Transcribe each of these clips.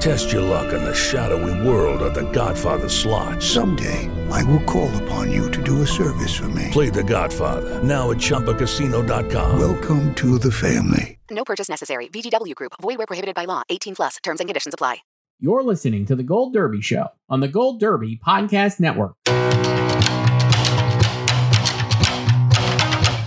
Test your luck in the shadowy world of The Godfather slot. Someday, I will call upon you to do a service for me. Play The Godfather now at ChumbaCasino.com. Welcome to the family. No purchase necessary. VGW Group. Void where prohibited by law. 18 plus. Terms and conditions apply. You're listening to the Gold Derby Show on the Gold Derby Podcast Network.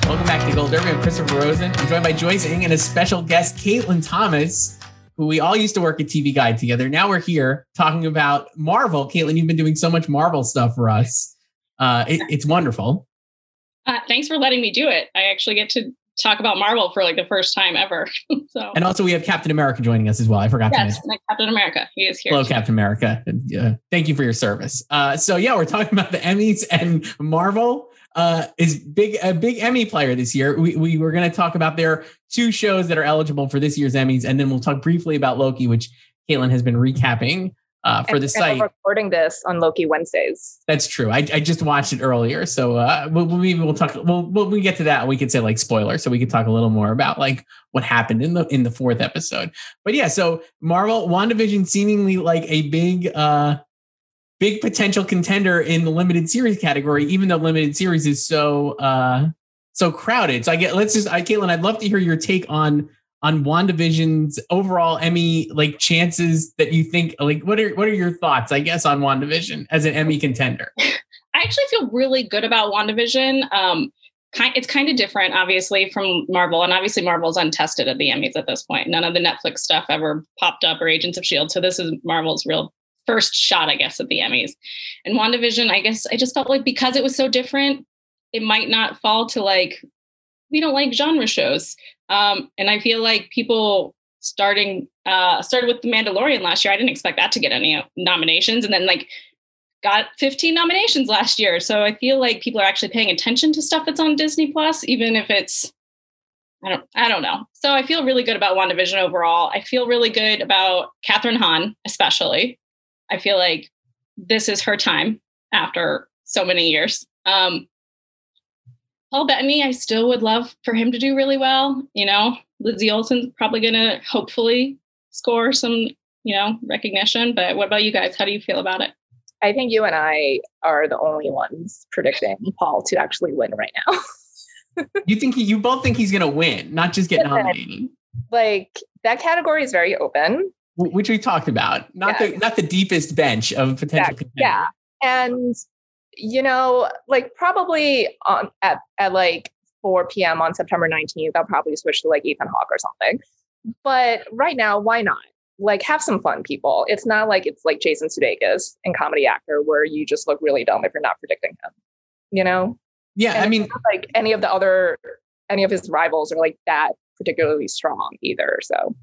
Welcome back to Gold Derby. I'm Christopher Rosen. I'm joined by Joyce Eng and a special guest, Kaitlin Thomas, who we all used to work at TV Guide together. Now we're here talking about Marvel. Kaitlin, you've been doing so much Marvel stuff for us. Uh, it, it's wonderful. Uh, thanks for letting me do it. I actually get to talk about Marvel for like the first time ever. so, And also, we have Captain America joining us as well. I forgot to yes, mention. Captain America. He is here. Hello, Captain America. Uh, thank you for your service. Uh, so yeah, we're talking about the Emmys and Marvel uh, is big a big Emmy player this year. We we were going to talk about their two shows that are eligible for this year's Emmys, and then we'll talk briefly about Loki, which Kaitlin has been recapping uh, for and, the site. we're recording this on Loki Wednesdays. That's true. I, I just watched it earlier, so uh, we'll, maybe we'll talk. We'll, when we get to that, we could say like spoiler, so we could talk a little more about like what happened in the in the fourth episode. But yeah, so Marvel WandaVision seemingly like a big uh big potential contender in the limited series category, even though limited series is so uh so crowded. So I get let's just I Kaitlin, I'd love to hear your take on on WandaVision's overall Emmy like chances that you think like what are what are your thoughts, I guess, on WandaVision as an Emmy contender? I actually feel really good about WandaVision. Um, it's kind of different, obviously, from Marvel, and obviously Marvel's untested at the Emmys at this point. None of the Netflix stuff ever popped up or Agents of Shield, so this is Marvel's real first shot, I guess, at the Emmys. And WandaVision, I guess I just felt like because it was so different, it might not fall to like, we don't like genre shows. Um, and I feel like people starting uh started with The Mandalorian last year. I didn't expect that to get any nominations. And then like got 15 nominations last year. So I feel like people are actually paying attention to stuff that's on Disney Plus, even if it's I don't I don't know. So I feel really good about WandaVision overall. I feel really good about Kathryn Hahn, especially. I feel like this is her time after so many years. Um, Paul Bettany, I still would love for him to do really well. You know, Lizzie Olsen's probably going to hopefully score some, you know, recognition. But what about you guys? How do you feel about it? I think you and I are the only ones predicting Paul to actually win right now. you think he, you both think he's going to win, not just get nominated? Like that category is very open which we talked about, not the not the deepest bench of potential. Exactly. Yeah, and you know, like probably on at at like 4 p.m. on September 19th, I'll probably switch to like Ethan Hawke or something. But right now, why not? Like, have some fun, people. It's not like it's like Jason Sudeikis in Comedy Actor, where you just look really dumb if you're not predicting him. You know? Yeah, and I mean, like any of the other, any of his rivals are like that particularly strong either. So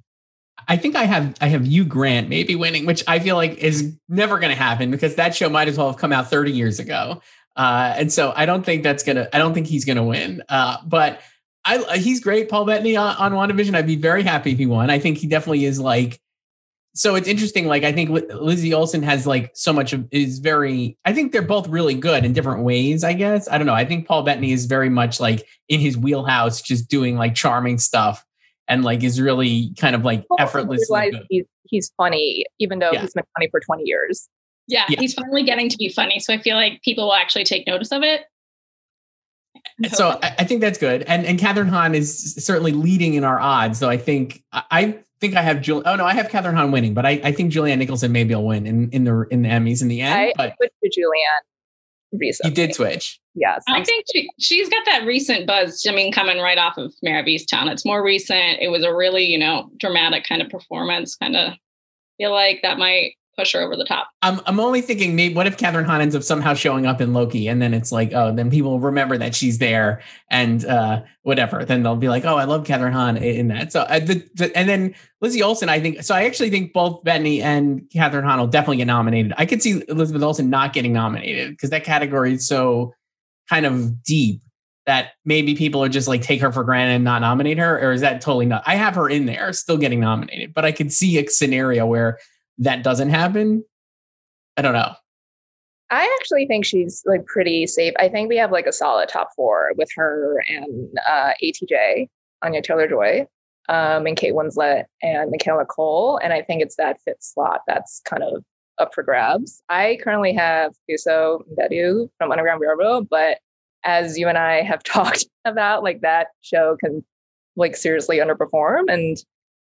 I think I have I have Hugh Grant maybe winning, which I feel like is never going to happen because that show might as well have come out 30 years ago. Uh, and so I don't think that's gonna. I don't think he's gonna win. Uh, but I he's great, Paul Bettany on, on WandaVision. I'd be very happy if he won. I think he definitely is like. So it's interesting. Like I think Lizzie Olsen has like so much of is very. I think they're both really good in different ways. I guess I don't know. I think Paul Bettany is very much like in his wheelhouse, just doing like charming stuff and like is really kind of like effortlessly. He's, he's funny, even though yeah. he's been funny for 20 years. Yeah, yeah, he's finally getting to be funny. So I feel like people will actually take notice of it. So I, I think that's good. And and Kathryn Hahn is certainly leading in our odds, though I think I think I have Julie. Oh no, I have Kathryn Hahn winning, but I, I think Julianne Nicholson maybe will win in, in the in the Emmys in the end. I but switched to Julianne recently. You did switch. Yes. I think she she's got that recent buzz. I mean, coming right off of Mare of Easttown. It's more recent. It was a really, you know, dramatic kind of performance. Kind of feel like that might push her over the top. I'm I'm only thinking maybe what if Kathryn Hahn ends up somehow showing up in Loki and then it's like oh then people remember that she's there and uh whatever then they'll be like oh I love Kathryn Hahn in that so uh, the, the, and then Lizzie Olsen I think so I actually think both Bettany and Kathryn Hahn will definitely get nominated I could see Elizabeth Olsen not getting nominated because that category is so kind of deep that maybe people are just like take her for granted and not nominate her or is that totally not I have her in there still getting nominated but I could see a scenario where that doesn't happen, I don't know. I actually think she's like pretty safe. I think we have like a solid top four with her and uh, ATJ, Anya Taylor Joy, um, and Kate Winslet and Michaela Coel. And I think it's that fifth slot that's kind of up for grabs. I currently have Thuso Mbedu from Underground Railroad, but as you and I have talked about, like that show can like seriously underperform. And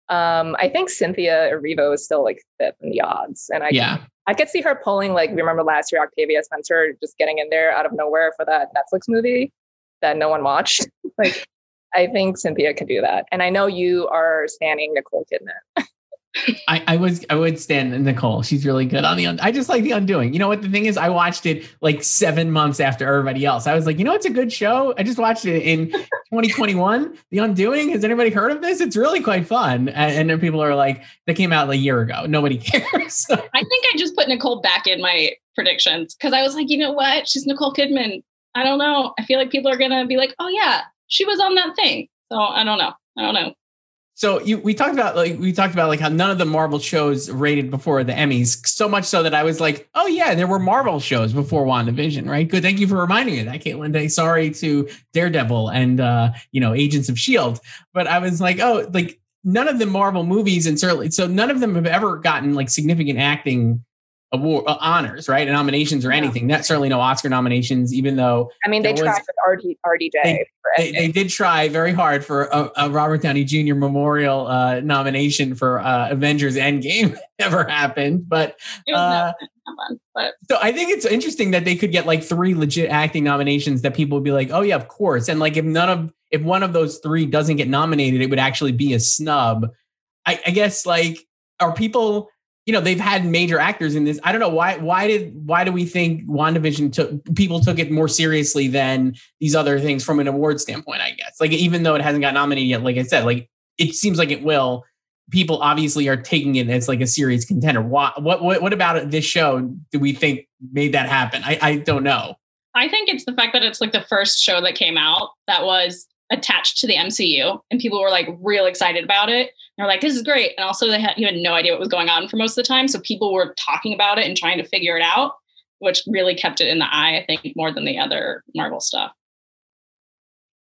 um, I think Cynthia Erivo is still like fifth in the odds, and I yeah. I could see her pulling like remember last year Octavia Spencer just getting in there out of nowhere for that Netflix movie that no one watched. like I think Cynthia could do that, and I know you are standing Nicole Kidman. I, I was I would stand Nicole. She's really good on the. Un- I just like the Undoing. You know what the thing is? I watched it like seven months after everybody else. I was like, you know, it's a good show. I just watched it in 2021. The Undoing. Has anybody heard of this? It's really quite fun. And, and then people are like, that came out like a year ago. Nobody cares. I think I just put Nicole back in my predictions because I was like, you know what? She's Nicole Kidman. I don't know. I feel like people are gonna be like, oh yeah, she was on that thing. So I don't know. I don't know. So you, we talked about like we talked about like how none of the Marvel shows rated before the Emmys, so much so that I was like, oh yeah, there were Marvel shows before WandaVision, right? Good, thank you for reminding me that, Kaitlin. Day. Sorry to Daredevil and uh, you know Agents of Shield, but I was like, oh, like none of the Marvel movies and certainly so none of them have ever gotten like significant acting award uh, honors, right? Nominations or anything. Not certainly no Oscar nominations, even though I mean they was, tried with RD, RDJ. They, they, they, did try very hard for a, a Robert Downey Jr. Memorial uh, nomination for uh, Avengers Endgame. Never happened, but, uh, but so I think it's interesting that they could get like three legit acting nominations that people would be like, oh yeah, of course. And like if none of if one of those three doesn't get nominated, it would actually be a snub. I, I guess like are people you know they've had major actors in this. I don't know why. Why did why do we think WandaVision took people took it more seriously than these other things from an award standpoint? I guess like even though it hasn't got nominated yet, like I said, like it seems like it will. People obviously are taking it as like a serious contender. What what what, what about this show do we think made that happen? I, I don't know. I think it's the fact that it's like the first show that came out that was attached to the MCU and people were like real excited about it. They're like, this is great. And also they had you had no idea what was going on for most of the time. So people were talking about it and trying to figure it out, which really kept it in the eye, I think, more than the other Marvel stuff.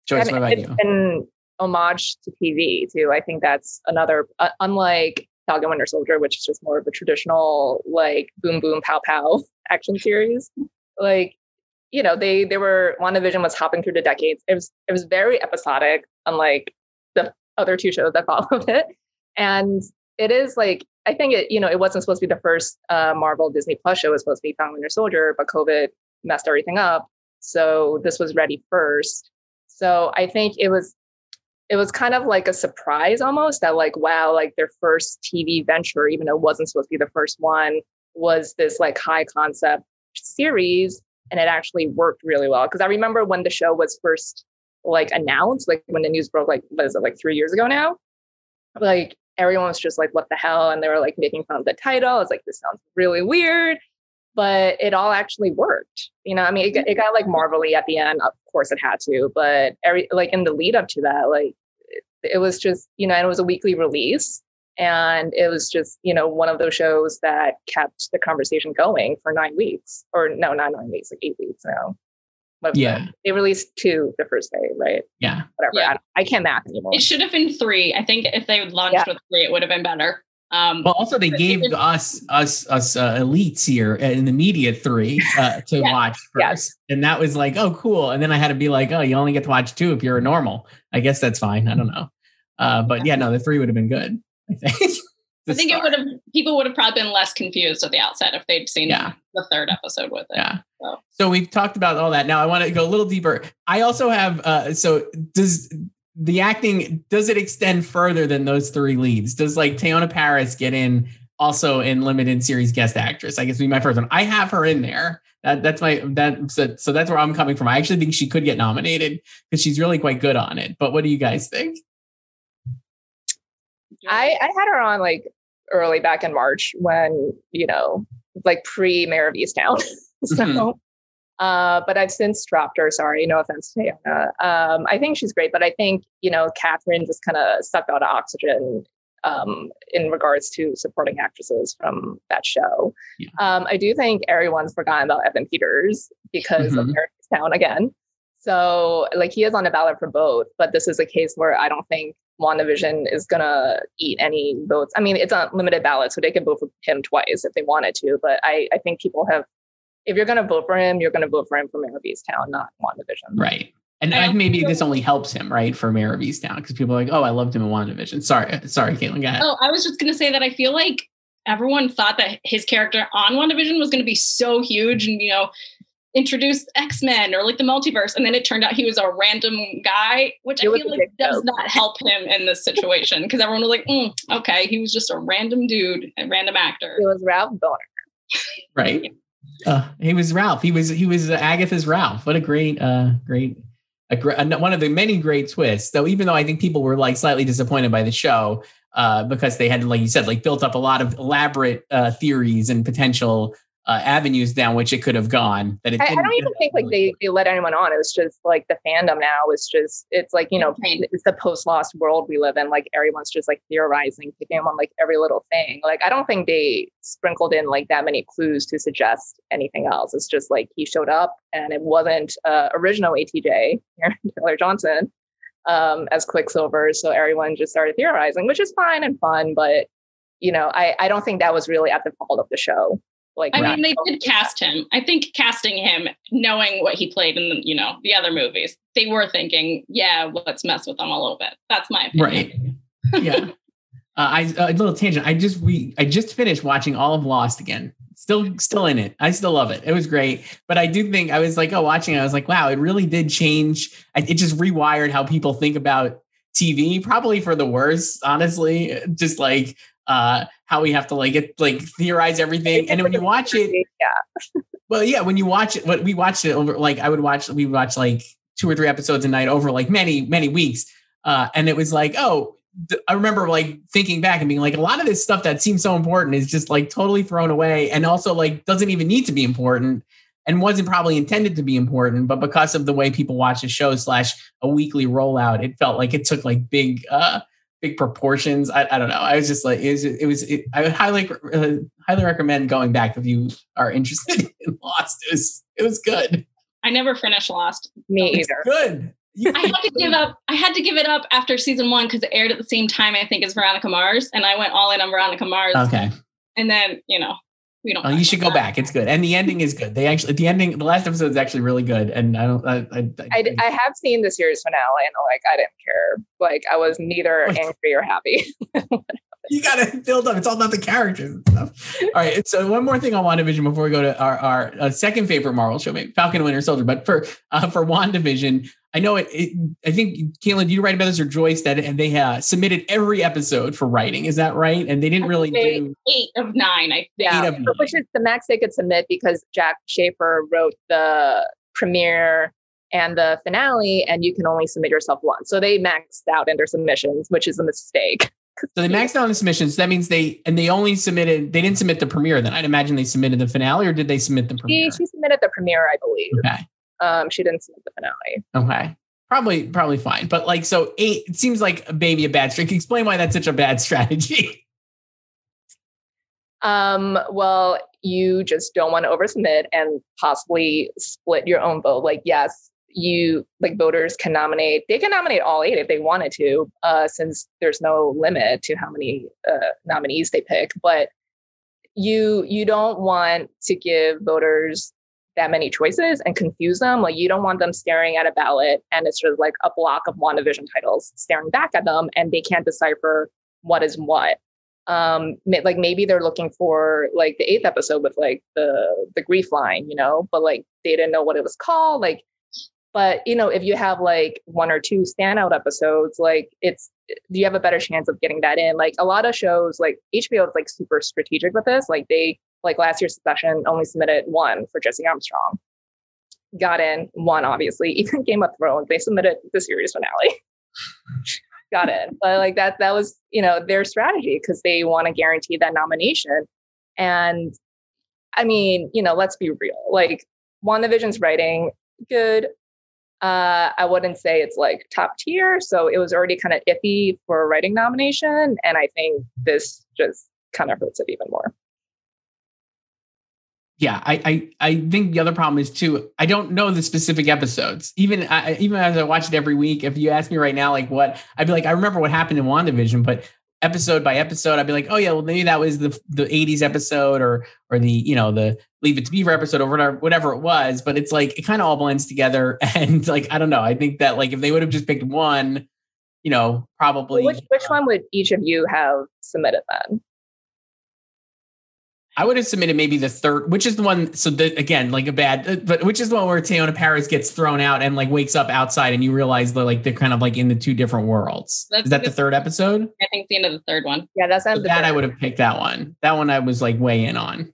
Joyce, what about you? And homage to TV too. I think that's another uh, unlike Falcon Winter Soldier, which is just more of a traditional like boom boom pow pow action series. Like you know, they they were WandaVision was hopping through the decades. It was it was very episodic, unlike the other two shows that followed it. And it is like I think it, you know, it wasn't supposed to be the first uh, Marvel Disney Plus show. It was supposed to be Falcon Winter Soldier, but COVID messed everything up. So this was ready first. So I think it was it was kind of like a surprise almost that like wow, like their first TV venture, even though it wasn't supposed to be the first one, was this like high concept series and it actually worked really well. Because i remember when the show was first like announced like when the news broke like what is it like three years ago now? Like everyone was just like what the hell? And they were like making fun of the title. I was like this sounds really weird. But it all actually worked you know? I mean it, got, it got like marvelly at the end. Of course it had to but every like in the lead up to that like it, it was just you know and it was a weekly release and it was just, you know, one of those shows that kept the conversation going for nine weeks, or no, not nine weeks, like eight weeks now. But yeah. They released two the first day, right? Yeah. Whatever. Yeah. I, I, can't math anymore. It should have been three. I think if they launched yeah. with three, it would have been better. Um, well, also they gave us us us uh, elites here in the media three uh, to yes. watch first, yes. and that was like, oh, cool. And then I had to be like, oh, you only get to watch two if you're a normal. I guess that's fine. I don't know, uh, but yeah, no, the three would have been good. I think. I think it would have people would have probably been less confused at the outset if they'd seen Yeah. the third episode with it. Yeah. So. So we've talked about all that. Now I want to go a little deeper. I also have uh so does the acting does it extend further than those three leads? Does like Teyonah Parris get in also in limited series guest actress? I guess be my first one. I have her in there. That, that's my that so, so that's where I'm coming from. I actually think she could get nominated because she's really quite good on it. But what do you guys think? I, I had her on like early back in March when, you know, like pre Mare of Easttown. so, Mhm. uh, but I've since dropped her. Sorry, no offense to Teyonah. Um, I think she's great, but I think, you know, Kathryn just kind of sucked out of oxygen um, in regards to supporting actresses from that show. Yeah. Um, I do think everyone's forgotten about Evan Peters because of Mhm. Mare of Easttown again. So, like, he is on the ballot for both, but this is a case where I don't think WandaVision is gonna eat any votes. I mean, it's a limited ballot, so they can vote for him twice if they wanted to. But I, I think people have, if you're gonna vote for him, you're gonna vote for him for Mare of Easttown, not WandaVision. Right. And I I maybe feel- this only helps him, right, for Mare of Easttown because people are like, oh, I loved him in WandaVision. Sorry, sorry, Kaitlin. Go ahead. Oh, I was just gonna say that I feel like everyone thought that his character on WandaVision was gonna be so huge and you know introduce X-Men or like the multiverse, and then it turned out he was a random guy, which It I feel like does joke. not help him in this situation because everyone was like, mm, okay, he was just a random dude, a random actor. It was Ralph Bohner. right uh, he was ralph he was he was uh, agatha's ralph what a great uh great a great one of the many great twists though even though i think people were like slightly disappointed by the show uh because they had like you said like built up a lot of elaborate uh theories and potential uh avenues down which it could have gone that it I, I don't even think like they, they let anyone on. It was just like the fandom now is just it's like, you know, it's the post lost world we live in. Like everyone's just like theorizing, picking on like every little thing. Like I don't think they sprinkled in like that many clues to suggest anything else. It's just like he showed up and it wasn't uh original ATJ, Taylor Johnson, um, as Quicksilver. So everyone just started theorizing, which is fine and fun, but you know, I, I don't think that was really at the fault of the show. Like I not- mean, they did cast him. I think casting him, knowing what he played in the, you know the other movies, they were thinking, yeah, let's mess with him a little bit. That's my opinion. right. Yeah. Uh, i a little tangent. I just we i just finished watching all of lost again. Still still in it. I still love it. It was great. But i do think i was like oh watching it, i was like wow it really did change. I- it just rewired how people think about tv probably for the worse honestly. Just like uh how we have to like get like theorize everything and when you watch it yeah. well, yeah, when you watch it, what we watched it over, like I would watch, we watch like two or three episodes a night over like many, many weeks. Uh, and it was like, oh, th- I remember like thinking back and being like, a lot of this stuff that seems so important is just like totally thrown away and also like doesn't even need to be important and wasn't probably intended to be important. But because of the way people watch the show slash a weekly rollout, it felt like it took like big, uh, big proportions. I, I don't know. I was just like, it was, it was, it, I would highly, uh, highly recommend going back if you are interested in Lost. It was, it was good. I never finished Lost. Me It's either. good. You- I had to give up. I had to give it up after season one because it aired at the same time. I think as Veronica Mars, and I went all in on Veronica Mars. Okay. And then you know we don't. Oh, you should go back. It's good. And the ending is good. They actually, the ending, the last episode is actually really good. And I don't, I, I, I, d- I have seen the series finale and like I didn't care. Like I was neither angry or happy. you got to build up. It's all about the characters and stuff. All right. So one more thing on WandaVision before we go to our, our uh, second favorite Marvel show, maybe Falcon and Winter Soldier. But for uh, for WandaVision, I know it, it. I think Kaitlin, you write about this or Joyce that and they uh, submitted every episode for writing? Is that right? And they didn't really do. eight of nine. I think. yeah, of but which is the max they could submit because Jac Schaeffer wrote the premiere and the finale, and you can only submit yourself once. So they maxed out in their submissions, which is a mistake. So they maxed out the submissions. That means they and they only submitted. They didn't submit the premiere. Then I'd imagine they submitted the finale, or did they submit the She, premiere? she submitted the premiere, I believe. Okay. Um, she didn't submit the finale. Okay. Probably, probably fine. But like, so eight, it seems like baby a bad strategy. Explain why that's such a bad strategy. Um, well, you just don't want to oversubmit and possibly split your own vote. Like, yes, you like voters can nominate, they can nominate all eight if they wanted to, uh, since there's no limit to how many uh, nominees they pick. But you you don't want to give voters that many choices and confuse them. Like you don't want them staring at a ballot and it's just like a block of WandaVision titles staring back at them and they can't decipher what is what. um like maybe they're looking for like the eighth episode with like the the grief line you know but like they didn't know what it was called like but you know if you have like one or two standout episodes like it's do you have a better chance of getting that in like a lot of shows like hbo is like super strategic with this like they like last year's Succession only submitted one for jesse armstrong got in one obviously even game of thrones they submitted the series finale got it. But like that, that was, you know, their strategy because they want to guarantee that nomination. And I mean, you know, let's be real. Like WandaVision's writing, good. Uh, I wouldn't say it's like top tier. So it was already kind of iffy for a writing nomination. And I think this just kind of hurts it even more yeah, I, I I think the other problem is too. I don't know the specific episodes. Even I, even as I watch it every week, if you ask me right now, like what I'd be like, I remember what happened in WandaVision, but episode by episode, I'd be like, oh yeah, well maybe that was the the '80s episode or or the you know the Leave It to Beaver episode or whatever whatever it was. But it's like it kind of all blends together, and like I don't know. I think that like if they would have just picked one, you know, probably. Which which one would each of you have submitted then? I would have submitted maybe the third, which is the one. So the, again, like a bad, uh, but which is the one where Teyonah Parris gets thrown out and like wakes up outside, and you realize that like they're kind of like in the two different worlds. That's is that the third episode? I think it's the end of the third one. Yeah, that's so that. I would have picked that one. That one I was like way in on.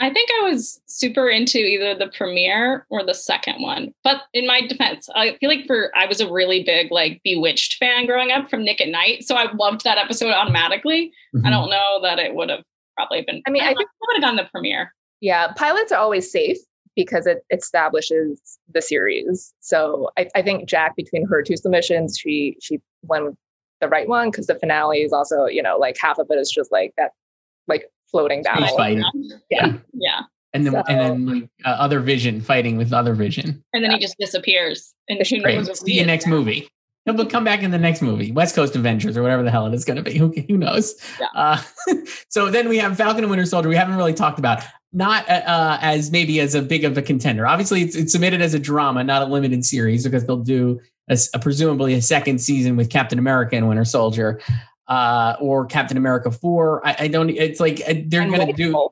I think I was super into either the premiere or the second one. But in my defense, I feel like for I was a really big like Bewitched fan growing up from Nick at Night, so I loved that episode automatically. Mm-hmm. I don't know that it would have probably been. I mean, I, I think I would have done the premiere. Yeah, pilots are always safe because it establishes the series. So I, I think Jac, between her two submissions, she she went the right one because the finale is also, you know, like half of it is just like that, like floating down. Yeah. yeah, yeah. And then, so, and then like uh, other vision fighting with other vision, and then yeah. he just disappears. And who knows? See you next now. movie. No, but come back in the next movie, West Coast Avengers or whatever the hell it is going to be. Who, who knows? Yeah. Uh, so then we have Falcon and Winter Soldier. We haven't really talked about not uh, uh, as maybe as a big of a contender. Obviously, it's, it's submitted as a drama, not a limited series, because they'll do a, a presumably a second season with Captain America and Winter Soldier, uh, or Captain America Four. I, I don't. It's like uh, they're going to do.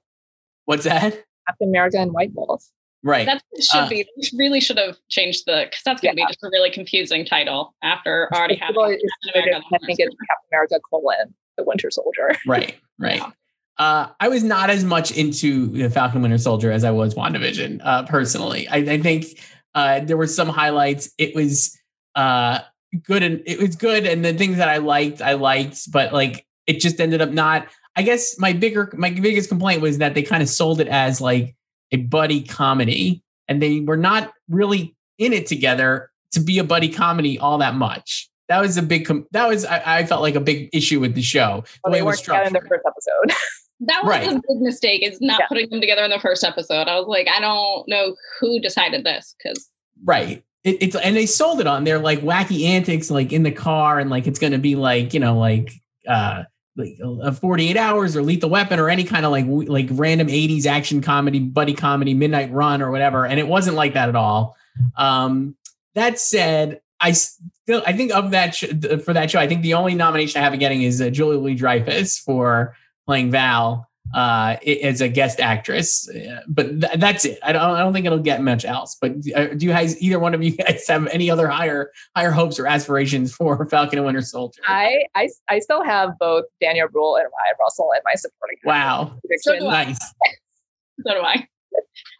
What's that? Captain America and White Wolf. Right. That should uh, be really should have changed the because that's going to yeah. be just a really confusing title after already having Captain America. I think it's Captain America colon the Winter Soldier. Right. Right. Yeah. Uh, I was not as much into the Falcon Winter Soldier as I was WandaVision, uh, personally. I, I think uh, there were some highlights. It was uh, good and it was good, and the things that I liked, I liked, but like it just ended up not. I guess my bigger, my biggest complaint was that they kind of sold it as like a buddy comedy, and they were not really in it together to be a buddy comedy all that much. That was a big. Com- that was I, I, felt like a big issue with the show. Well, the they weren't together in the first episode. that was right. a big mistake. Is not yeah. putting them together in the first episode. I was like, I don't know who decided this because right. It, it's and they sold it on their like wacky antics, like in the car, and like it's going to be like you know like uh like a 48 hours or lethal weapon or any kind of like like random 80s action comedy buddy comedy midnight run or whatever and it wasn't like that at all. Um that said i still i think of that sh- for that show i think the only nomination i have getting is uh, julia louis dreyfus for playing val uh, as a guest actress. But th- that's it. I don't, I don't think it'll get much else. But uh, do you guys, either one of you guys, have any other higher higher hopes or aspirations for Falcon and Winter Soldier? I I, I still have both Daniel Bruhl and Wyatt Russell in my supporting. Wow, so nice. so do I.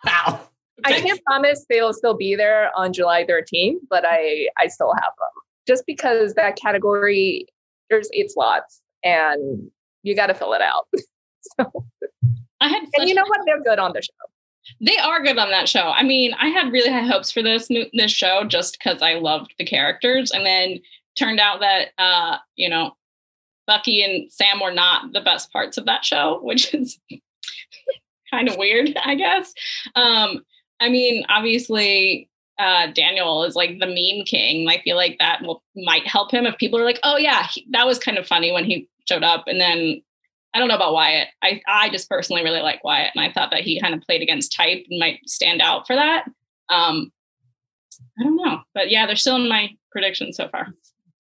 Wow. I can't promise they'll still be there on July 13th, but I I still have them just because that category there's eight slots and you got to fill it out. So, I had, and you know what? They're good on the show. They are good on that show. I mean, I had really high hopes for this this show just because I loved the characters, and then turned out that uh, you know, Bucky and Sam were not the best parts of that show, which is kind of weird, I guess. Um, I mean, obviously, uh, Daniel is like the meme king. I feel like that will might help him if people are like, "Oh yeah, he, that was kind of funny when he showed up," and then I don't know about Wyatt. I I just personally really like Wyatt, and I thought that he kind of played against type and might stand out for that. Um, I don't know, but yeah, they're still in my predictions so far.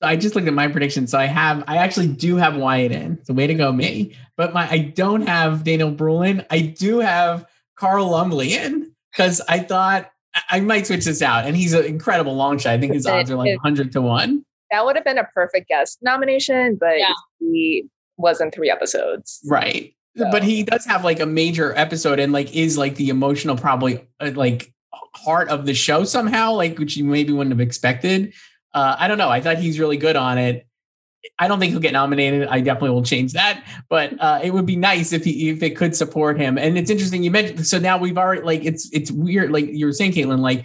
I just looked at my prediction. So I have, I actually do have Wyatt in. So way to go, me. But my, I don't have Daniel Brühlin. I do have Carl Lumbly in because I thought I might switch this out. And he's an incredible long shot. I think his odds are like 100 to 1. That would have been a perfect guest nomination, but Yeah. he was in three episodes. Right. So- But he does have like a major episode and like is like the emotional, probably uh, like heart of the show somehow, like which you maybe wouldn't have expected. Uh, I don't know. I thought he's really good on it. I don't think he'll get nominated. I definitely will change that, but uh, it would be nice if he if it could support him. And it's interesting you mentioned. So now we've already like it's it's weird. Like you were saying, Kaitlin, like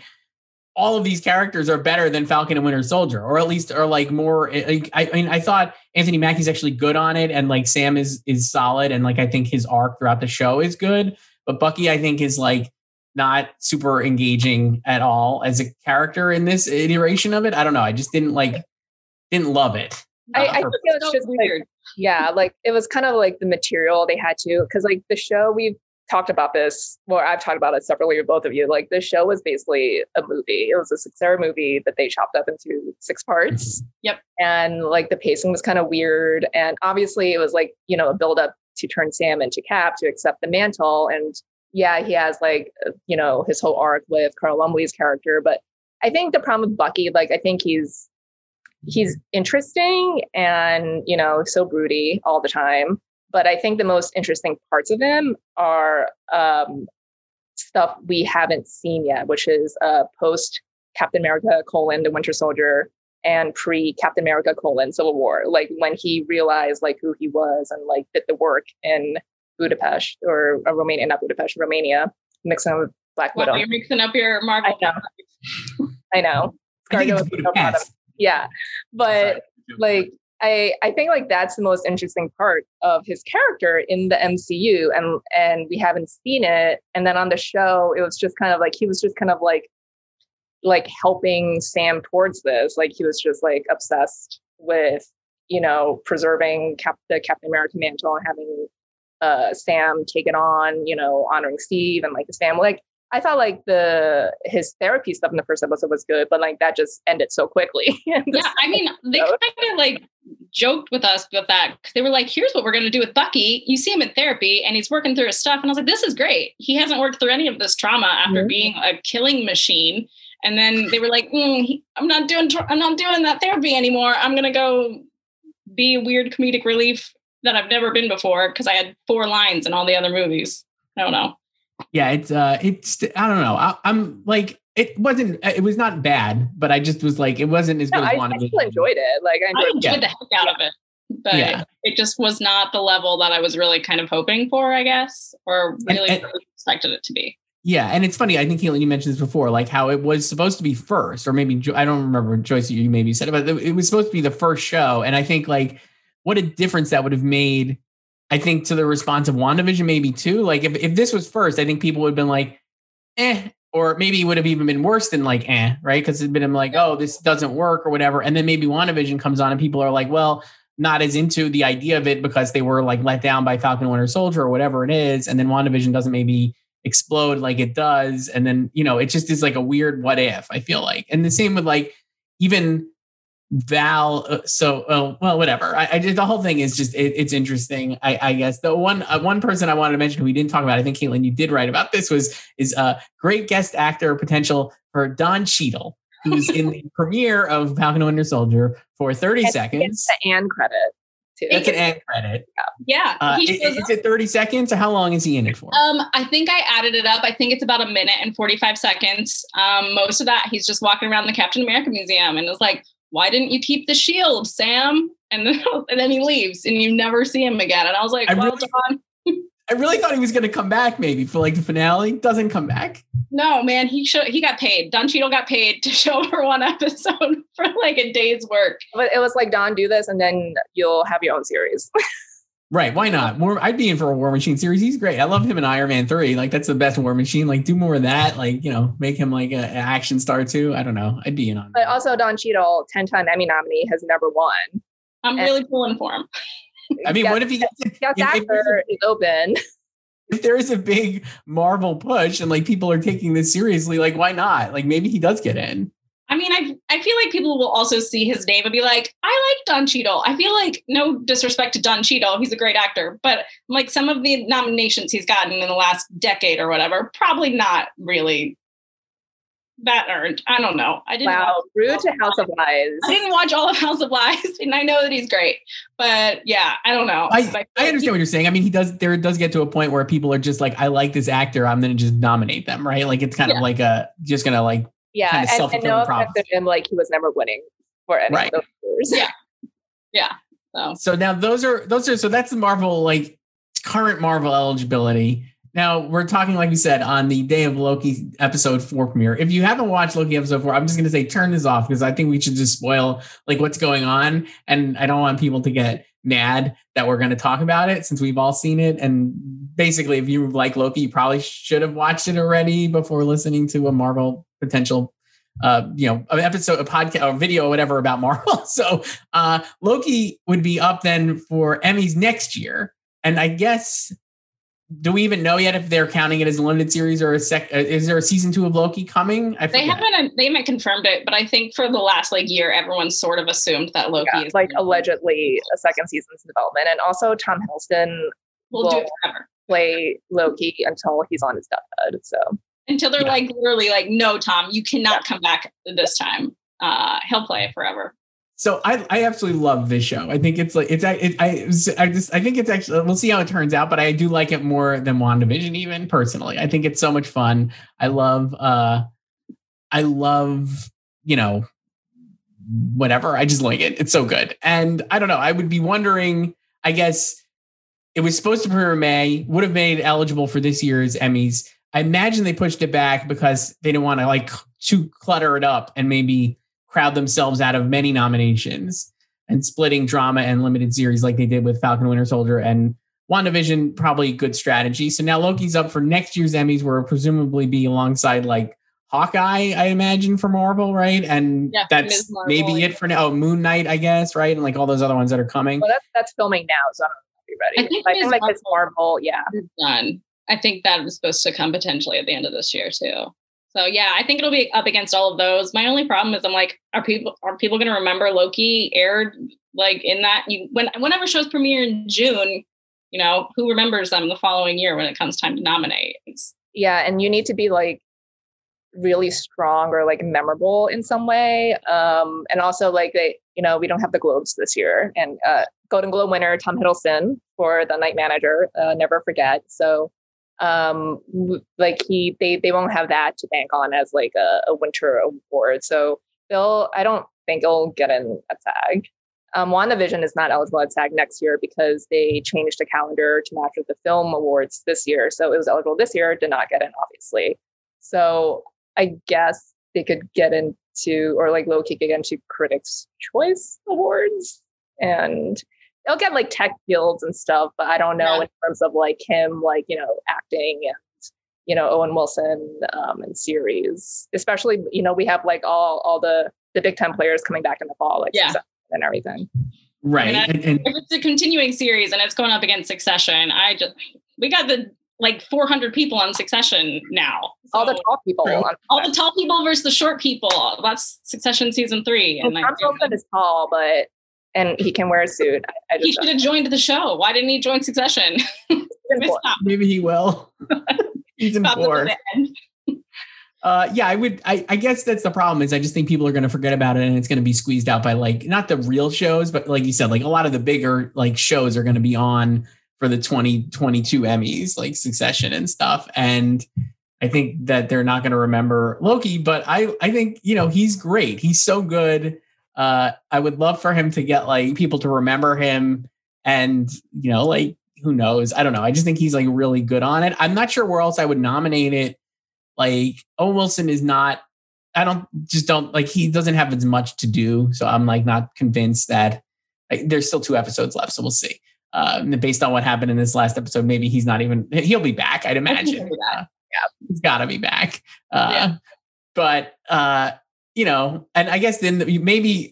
all of these characters are better than Falcon and Winter Soldier, or at least are like more. Like, I, I mean, I thought Anthony Mackie's actually good on it, and like Sam is is solid, and like I think his arc throughout the show is good. But Bucky, I think, is like not super engaging at all as a character in this iteration of it. I don't know. I just didn't like didn't love it. I, Uh, I think it was So just like, weird. yeah, like it was kind of like the material they had to, because like the show we've talked about this, well, I've talked about it separately with both of you. Like the show was basically a movie. It was a six-hour movie that they chopped up into six parts. Yep. And like the pacing was kind of weird, and obviously it was like you know a build up to turn Sam into Cap to accept the mantle, and yeah, he has like uh, you know his whole arc with Carl Lumbly's character, but I think the problem with Bucky, like I think he's he's interesting and you know so broody all the time but i think the most interesting parts of him are um, stuff we haven't seen yet which is uh, post captain america colon the winter soldier and pre captain america colon civil war like when he realized like who he was and like did the work in budapest or uh, romania not budapest romania mixing up with black Wow, widow you're mixing up your Marvel. I know. i know I think it's is so proud of Budapest. yeah but Sorry. like I I think like that's the most interesting part of his character in the MCU and and we haven't seen it. And then on the show it was just kind of like he was just kind of like like helping Sam towards this. Like he was just like obsessed with you know preserving Cap- the Captain America mantle and having uh Sam take it on you know honoring Steve and like his family like I thought like the his therapy stuff in the first episode was good, but like that just ended so quickly. Yeah, I mean, they kind of like joked with us with that 'cause they were like, "Here's what we're going to do with Bucky. You see him in therapy, and he's working through his stuff." And I was like, "This is great. He hasn't worked through any of this trauma after Mhm. being a killing machine." And then they were like, mm, he, "I'm not doing. tr- I'm not doing that therapy anymore. I'm going to go be a weird comedic relief that I've never been before because I had four lines in all the other movies. I don't know. Yeah it's uh it's i don't know I, i'm like it wasn't it was not bad but i just was like it wasn't as No, good as I, I WandaVision. still enjoyed it. Like I I enjoyed enjoyed the heck out of it, but Yeah. it just was not the level that I was really kind of hoping for, I guess, or And- really and- expected it to be. yeah and it's funny i think Kaitlin, you mentioned this before like how it was supposed to be first or maybe i don't remember joyce you maybe said it but it was supposed to be the first show and i think like what a difference that would have made i think to the response of wandavision maybe too. Like if, if this was first i think people would have been like eh or maybe it would have even been worse than like eh right? Because it'd been like oh this doesn't work or whatever. And then maybe wandavision comes on and people are like well not as into the idea of it because they were like let down by falcon winter soldier or whatever it is and then wandavision doesn't maybe explode like it does. And then you know it just is like a weird what if i feel like. And the same with like even val uh, so uh, well whatever. I, I did the whole thing is just it, it's interesting. I i guess the one uh, one person i wanted to mention who we didn't talk about i think kaitlin you did write about this was is a great guest actor potential for don Cheadle, who's in the premiere of falcon and winter soldier for 30 And seconds. It's the credit too. that's an end credit. Yeah, uh, is, is it 30 seconds or how long is he in it for? Um, I think I added it up. I think it's about a minute and 45 seconds. Um, most of that, he's just walking around the Captain America Museum and it's like, why didn't you keep the shield, Sam? And then, and then he leaves and you never see him again. And I was like, I well, really- John, I really thought he was going to come back maybe for like the finale. Doesn't come back. no, man, he show, he got paid. Don Cheadle got paid to show for one episode for like a day's work. But it was like Don, do this, and then you'll have your own series. Right? Why not? War, I'd be in for a War Machine series. He's great. I love him in Iron Man three. Like that's the best War Machine. Like do more of that. Like you know, make him like a- an action star too. I don't know. I'd be in on. But also, Don Cheadle, ten-time Emmy nominee, has never won. I'm And- really pulling for him. I mean, Yes, what if he gets? Yes, if- if- actor is open. if there is a big Marvel push and like people are taking this seriously, like why not? Like maybe he does get in. I mean, I I feel like people will also see his name and be like, I like Don Cheadle. I feel like no disrespect to Don Cheadle, he's a great actor, but like some of the nominations he's gotten in the last decade or whatever, probably not really that earned. I don't know. I didn't. Wow, watch- rude to House of Lies. I didn't watch all of House of Lies, and I know that he's great, but yeah, I don't know. I, But I understand what you're saying. I mean, he does. There does get to a point where people are just like, "I like this actor. I'm going to just nominate them." Right? Like it's kind Yeah. of like a just going to like Yeah, kind of and, and no offense to him, like he was never winning for any Right. of those years. Yeah. So So now those are those are so that's the Marvel like current Marvel eligibility. Now we're talking like we said on the day of Loki episode four premiere. If you haven't watched Loki episode four, I'm just gonna say turn this off because I think we should just spoil like what's going on, and I don't want people to get mad that we're gonna talk about it since we've all seen it. And basically, if you like Loki, you probably should have watched it already before listening to a Marvel potential uh you know an episode a podcast or video or whatever about marvel. So uh loki would be up then for emmys next year. And i guess do we even know yet if they're counting it as a limited series or a sec uh, is there a season two of loki coming? I they haven't they haven't confirmed it, but I think for the last like year, everyone sort of assumed that Loki Yeah, is like allegedly a second season's development, and also Tom Hiddleston we'll do it forever. play Loki until he's on his deathbed. So until they're Yeah. like literally like, no, Tom, you cannot come back this time. Uh, he'll play it forever. so I, I absolutely love this show. I think it's like it's I it, I I just I think it's actually we'll see how it turns out, but I do like it more than WandaVision even personally. I think it's so much fun. I love uh I love, you know, whatever. I just like it. It's so good. And I don't know, I would be wondering, I guess it was supposed to premiere May, would have made eligible for this year's Emmys. I imagine they pushed it back because they didn't want to like to clutter it up and maybe crowd themselves out of many nominations and splitting drama and limited series like they did with Falcon Winter Soldier and WandaVision, probably a good strategy. So now Loki's up for next year's Emmys, where it'll presumably be alongside like Hawkeye, I imagine, for Marvel, right? And Yeah, that's Marvel, maybe yeah. it for now. Oh, Moon Knight, I guess, right? And like all those other ones that are coming. well, that's that's filming now, so I don't know if you're ready. I think I think like it's Marvel, yeah. Done. I think that was supposed to come potentially at the end of this year too. So yeah, I think it'll be up against all of those. My only problem is I'm like, are people are people going to remember Loki aired like in that you when whenever shows premiere in June, you know, who remembers them the following year when it comes time to nominate? Yeah, and you need to be like really strong or like memorable in some way. Um, and also like they, you know, we don't have the Globes this year. And uh Golden Globe winner Tom Hiddleston for the night manager, uh, never forget. So um like he they they won't have that to bank on as like a, a winter award. So they'll I don't think it'll get in a tag. Um, WandaVision is not eligible at SAG next year because they changed the calendar to match with the film awards this year. So it was eligible this year, did not get in, obviously. So I guess they could get into, or like Loki could get into Critics' Choice Awards, and they'll get like tech guilds and stuff. But I don't know Yeah. in terms of like him, like you know, acting and you know Owen Wilson um, and series, especially you know we have like all all the the big time players coming back in the fall, like Yeah. And everything. right. And I- And, and if it's a continuing series and it's going up against Succession, I just we got the like 400 people on Succession now. all the tall people. True. On, all the tall people versus the short people. That's Succession season three. well, And Tom Hiddleston is tall, but and he can wear a suit. I, I he should have joined the show. Why didn't he join Succession? Maybe he will. He's Stop at four. Uh, yeah, I would. I, I guess that's the problem. Is I just think people are going to forget about it, and it's going to be squeezed out by like not the real shows, but like you said, like a lot of the bigger like shows are going to be on for the 2022 Emmys, like Succession and stuff. And I think that they're not going to remember Loki, but I I think you know he's great. He's so good. Uh, I would love for him to get like people to remember him, and you know, like who knows? I don't know. I just think he's like really good on it. I'm not sure where else I would nominate it like Owen Wilson is not I don't just don't like he doesn't have as much to do. So I'm like not convinced that like, there's still two episodes left. So we'll see. Uh, based on what happened in this last episode, maybe he's not even he'll be back, I'd imagine. he'll be back. Uh, yeah, he's gotta be back. Uh, Yeah. but uh, you know, and I guess then maybe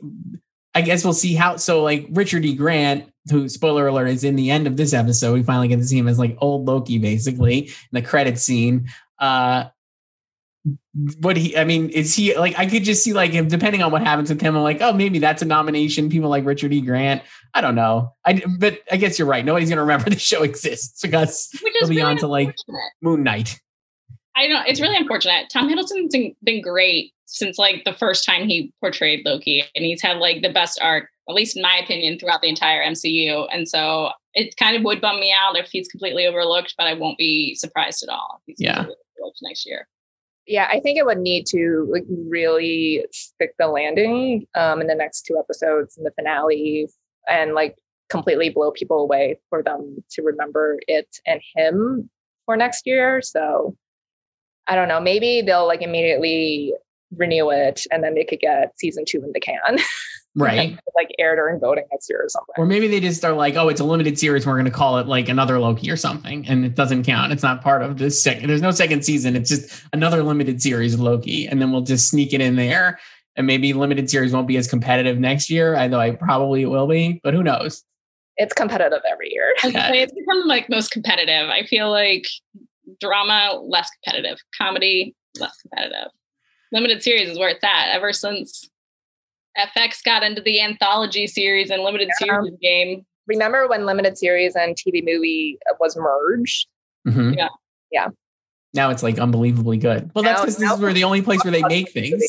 I guess we'll see how so like Richard E. Grant, who spoiler alert is in the end of this episode. We finally get to see him as like old Loki, basically, in the credit scene. Uh what he I mean, is he like I could just see like him depending on what happens with him, I'm like, oh maybe that's a nomination. People like Richard E. Grant. I don't know. I but I guess you're right. Nobody's gonna remember the show exists because Which they'll be really on to like. Moon Knight. I don't. It's really unfortunate. Tom Hiddleston's been- been great since like the first time he portrayed Loki, and he's had like the best arc, at least in my opinion, throughout the entire MCU. And so it kind of would bum me out if he's completely overlooked, but I won't be surprised at all. If he's Yeah. overlooked next year. Yeah, I think it would need to like really stick the landing um, in the next two episodes in the finale and like completely blow people away for them to remember it and him for next year. So I don't know. Maybe they'll like immediately renew it and then they could get season two in the can. Right. like air during voting next year or something. Or maybe they just are like, oh, it's a limited series. We're going to call it like another Loki or something, and it doesn't count. It's not part of this second. There's no second season. It's just another limited series of Loki, and then we'll just sneak it in there. And maybe limited series won't be as competitive next year. I know I probably will be, but who knows? it's competitive every year. I was gonna say, It's become like most competitive. I feel like drama less competitive, comedy less competitive. Limited series is where it's at ever since FX got into the anthology series and limited Yeah. series game. Remember when limited series and TV movie was merged? Mhm. Yeah. Yeah. Now it's like unbelievably good. Well, that's because this is where the only place where they make things.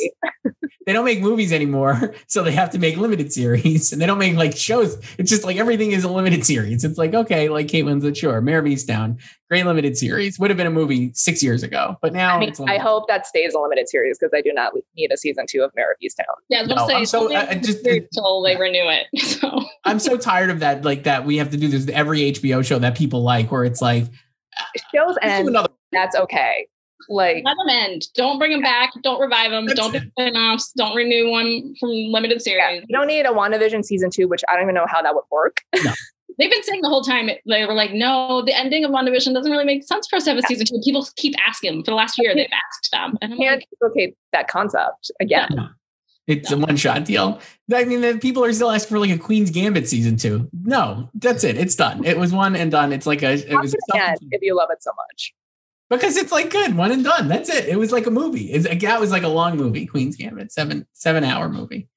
They don't make movies anymore, so they have to make limited series, and they don't make like shows. It's just like everything is a limited series. It's like okay, like Kate Winslet, sure, Mare of Easttown, great limited series. Would have been a movie six years ago, but now I mean, it's I hope that stays a limited series because I do not need a season two of Mare of Easttown. Yeah, I was No, gonna say I'm so- I- I just- until they renew it. So I'm so tired of that. Like that, we have to do this every HBO show that people like, where it's like Shows let's do end, another. That's okay. Like, let them end. Don't bring them back. Don't revive them. Don't do spin-offs. Don't renew one from limited yeah, series. you don't need a WandaVision season two, which I don't even know how that would work. They've been saying the whole time they were like, no, the ending of WandaVision doesn't really make sense for us to have a season two. People keep asking for the last year. They've asked them, and I'm Can't like, duplicate that concept again. It's a one shot deal. I mean, the people are still asking for like a Queen's Gambit season two. No, that's it. It's done. It was one and done. It's like a. It was it if you love it so much. Because it's like good one and done. That's it. It was like a movie. It's, that was like a long movie. Queen's Gambit, seven seven hour movie.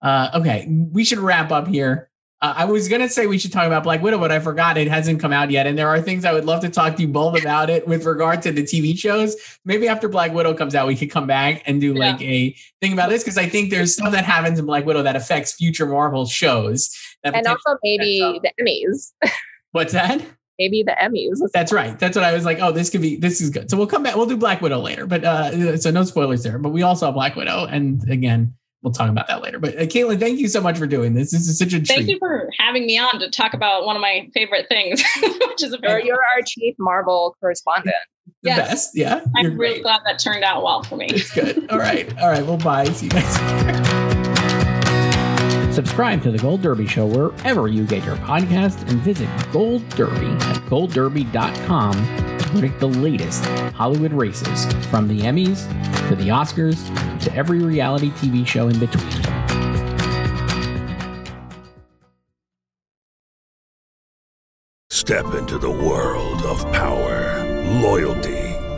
Uh, okay, we should wrap up here. Uh, I was gonna say we should talk about Black Widow, but I forgot it hasn't come out yet, and there are things I would love to talk to you both about it with regard to the TV shows. Maybe after Black Widow comes out, we could come back and do like a thing about this because I think there's stuff that happens in Black Widow that affects future Marvel shows. That And also maybe the Emmys. what's that? Maybe the Emmys. That's right. That's what I was like. Oh, this could be. This is good. So we'll come back. We'll do Black Widow later, but uh, so no spoilers there. But we all saw Black Widow, and again, we'll talk about that later. But uh, Kaitlin, thank you so much for doing this. This is such a treat. thank you for having me on to talk about one of my favorite things, which is a You're, very. you're our chief Marvel correspondent. the yes. best. Yeah, I'm really great. glad that turned out well for me. It's good. All right. All right. Well, bye. See you next guys. Subscribe to the Gold Derby Show wherever you get your podcast and visit Gold Derby at goldderby.com to predict the latest Hollywood races from the Emmys to the Oscars to every reality TV show in between. Step into the world of power, loyalty,